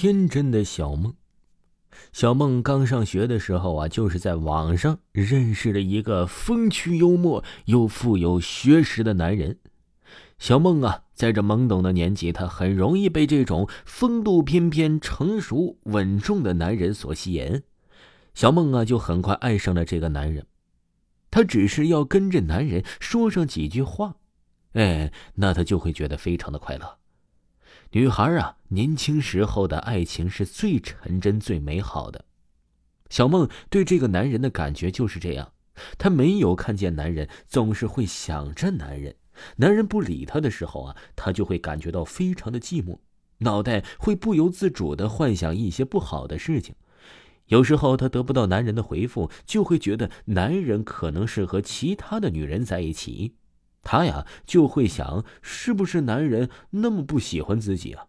天真的小梦。小梦刚上学的时候啊，就是在网上认识了一个风趣幽默又富有学识的男人。小梦啊，在这懵懂的年纪，她很容易被这种风度翩翩、成熟稳重的男人所吸引。小梦啊，就很快爱上了这个男人。她只是要跟这男人说上几句话，哎，那她就会觉得非常的快乐。女孩啊，年轻时候的爱情是最纯真、最美好的。小梦对这个男人的感觉就是这样，她没有看见男人，总是会想着男人。男人不理她的时候啊，她就会感觉到非常的寂寞，脑袋会不由自主的幻想一些不好的事情。有时候她得不到男人的回复，就会觉得男人可能是和其他的女人在一起。她呀就会想，是不是男人那么不喜欢自己啊？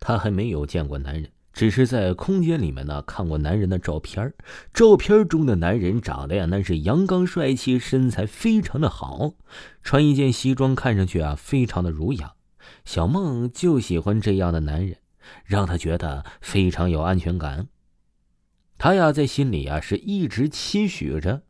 她还没有见过男人，只是在空间里面呢看过男人的照片照片中的男人长得呀那是阳刚帅气，身材非常的好，穿一件西装看上去啊非常的儒雅。小梦就喜欢这样的男人，让她觉得非常有安全感。她呀在心里啊是一直期许着。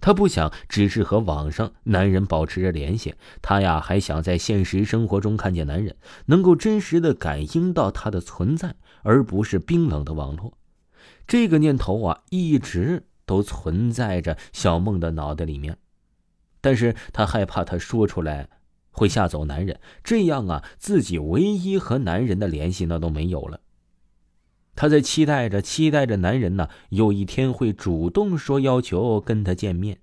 她不想只是和网上男人保持着联系，她呀还想在现实生活中看见男人，能够真实的感应到他的存在，而不是冰冷的网络。这个念头啊，一直都存在着小梦的脑袋里面，但是她害怕她说出来会吓走男人，这样啊，自己唯一和男人的联系那都没有了。她在期待着，期待着男人呢，有一天会主动说要求跟她见面。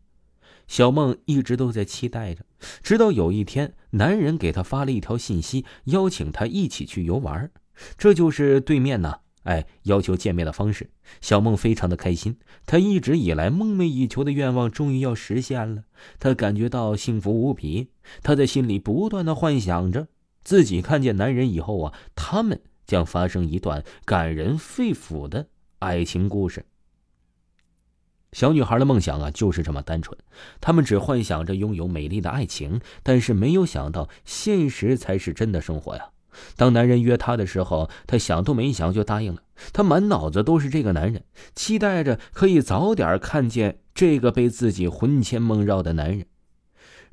小梦一直都在期待着，直到有一天，男人给她发了一条信息，邀请她一起去游玩。这就是对面呢，哎，要求见面的方式。小梦非常的开心，她一直以来梦寐以求的愿望终于要实现了，她感觉到幸福无比。她在心里不断的幻想着，自己看见男人以后啊，他们。将发生一段感人肺腑的爱情故事。小女孩的梦想啊，就是这么单纯。她们只幻想着拥有美丽的爱情，但是没有想到现实才是真的生活呀。当男人约她的时候，她想都没想就答应了。她满脑子都是这个男人，期待着可以早点看见这个被自己魂牵梦绕的男人。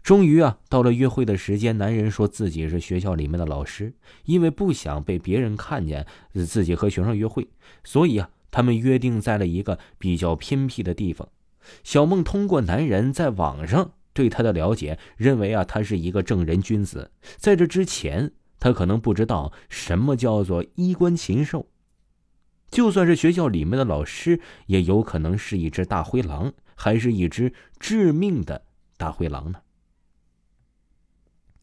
终于啊，到了约会的时间。男人说自己是学校里面的老师，因为不想被别人看见自己和学生约会，所以啊，他们约定在了一个比较偏僻的地方。小梦通过男人在网上对他的了解，认为啊，他是一个正人君子。在这之前，他可能不知道什么叫做衣冠禽兽。就算是学校里面的老师，也有可能是一只大灰狼，还是一只致命的大灰狼呢？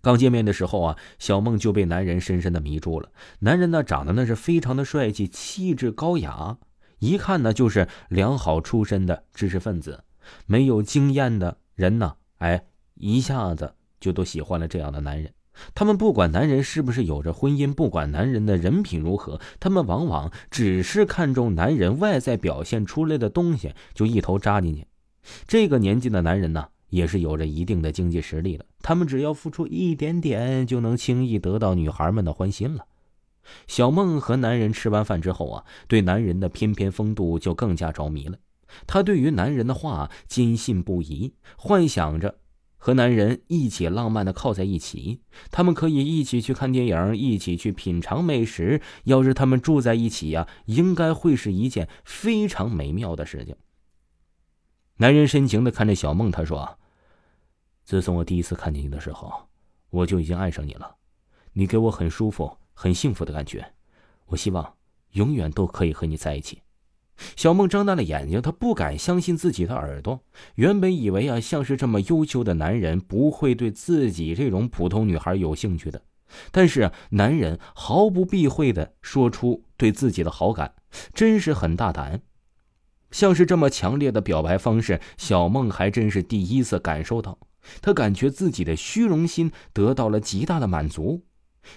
刚见面的时候啊，小梦就被男人深深的迷住了。男人呢，长得那是非常的帅气，气质高雅，一看呢就是良好出身的知识分子。没有经验的人呢，哎，一下子就都喜欢了这样的男人。他们不管男人是不是有着婚姻，不管男人的人品如何，他们往往只是看重男人外在表现出来的东西，就一头扎进去。这个年纪的男人呢？也是有着一定的经济实力的，他们只要付出一点点，就能轻易得到女孩们的欢心了。小梦和男人吃完饭之后啊，对男人的翩翩风度就更加着迷了。她对于男人的话坚信不疑，幻想着和男人一起浪漫的靠在一起，他们可以一起去看电影，一起去品尝美食。要是他们住在一起呀，应该会是一件非常美妙的事情。男人深情的看着小梦，他说。自从我第一次看见你的时候，我就已经爱上你了。你给我很舒服、很幸福的感觉。我希望永远都可以和你在一起。小梦张大了眼睛，她不敢相信自己的耳朵。原本以为啊，像是这么优秀的男人不会对自己这种普通女孩有兴趣的，但是男人毫不避讳的说出对自己的好感，真是很大胆。像是这么强烈的表白方式，小梦还真是第一次感受到。他感觉自己的虚荣心得到了极大的满足。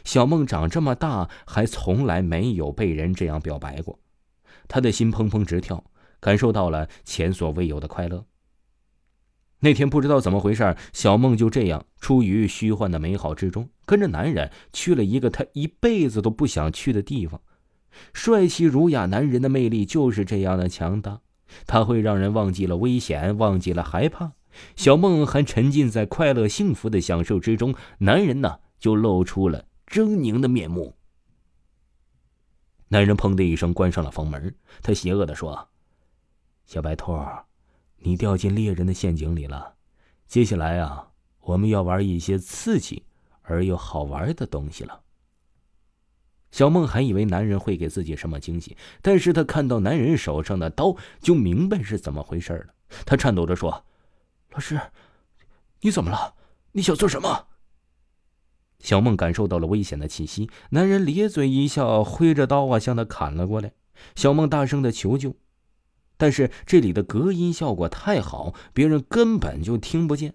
小梦长这么大，还从来没有被人这样表白过，他的心砰砰直跳，感受到了前所未有的快乐。那天不知道怎么回事，小梦就这样处于虚幻的美好之中，跟着男人去了一个他一辈子都不想去的地方。帅气儒雅男人的魅力就是这样的强大，他会让人忘记了危险，忘记了害怕。小梦还沉浸在快乐幸福的享受之中，男人呢就露出了狰狞的面目。男人砰的一声关上了房门，他邪恶的说：“小白兔，你掉进猎人的陷阱里了。接下来啊，我们要玩一些刺激而又好玩的东西了。”小梦还以为男人会给自己什么惊喜，但是他看到男人手上的刀，就明白是怎么回事了。他颤抖着说：“老师，你怎么了？你想做什么？”小梦感受到了危险的气息，男人咧嘴一笑，挥着刀啊向他砍了过来。小梦大声的求救，但是这里的隔音效果太好，别人根本就听不见。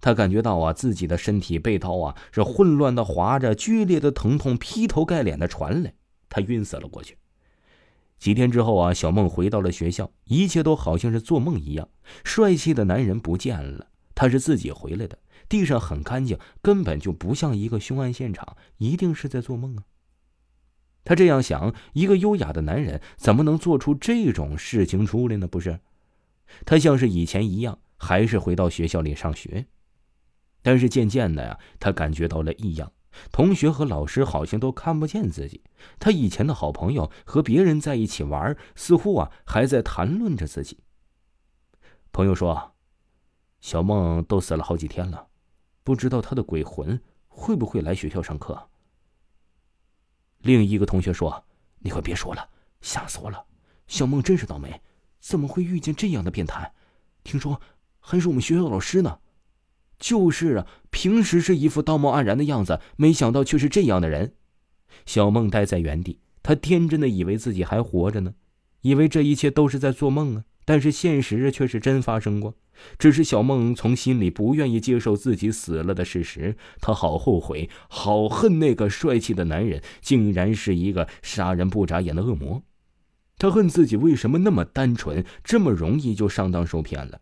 他感觉到啊，自己的身体被刀啊是混乱的划着，剧烈的疼痛劈头盖脸的传来，他晕死了过去。几天之后啊，小梦回到了学校，一切都好像是做梦一样。帅气的男人不见了，他是自己回来的，地上很干净，根本就不像一个凶案现场，一定是在做梦啊。他这样想，一个优雅的男人怎么能做出这种事情出来呢？不是，他像是以前一样，还是回到学校里上学。但是渐渐的呀，他感觉到了异样，同学和老师好像都看不见自己。他以前的好朋友和别人在一起玩，似乎啊还在谈论着自己。朋友说：“小梦都死了好几天了，不知道他的鬼魂会不会来学校上课。”另一个同学说：“你快别说了，吓死我了！小梦真是倒霉，怎么会遇见这样的变态？听说还是我们学校老师呢。”就是啊，平时是一副道貌岸然的样子，没想到却是这样的人。小梦呆在原地，她天真的以为自己还活着呢，以为这一切都是在做梦啊。但是现实却是真发生过，只是小梦从心里不愿意接受自己死了的事实。她好后悔，好恨那个帅气的男人，竟然是一个杀人不眨眼的恶魔。她恨自己为什么那么单纯，这么容易就上当受骗了。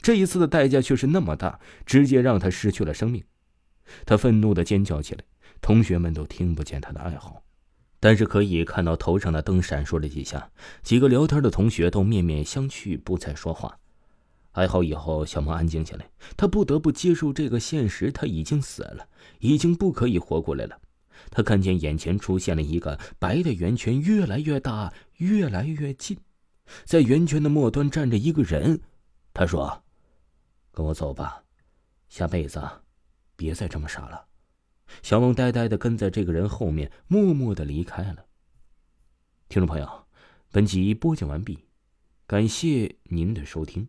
这一次的代价却是那么大，直接让他失去了生命。他愤怒的尖叫起来，同学们都听不见他的哀嚎，但是可以看到头上的灯闪烁了几下。几个聊天的同学都面面相觑，不再说话。哀嚎以后，小梦安静下来，他不得不接受这个现实：他已经死了，已经不可以活过来了。他看见眼前出现了一个白的圆圈，越来越大，越来越近，在圆圈的末端站着一个人。他说。跟我走吧，下辈子别再这么傻了。小梦呆呆的跟在这个人后面，默默的离开了。听众朋友，本集播讲完毕，感谢您的收听。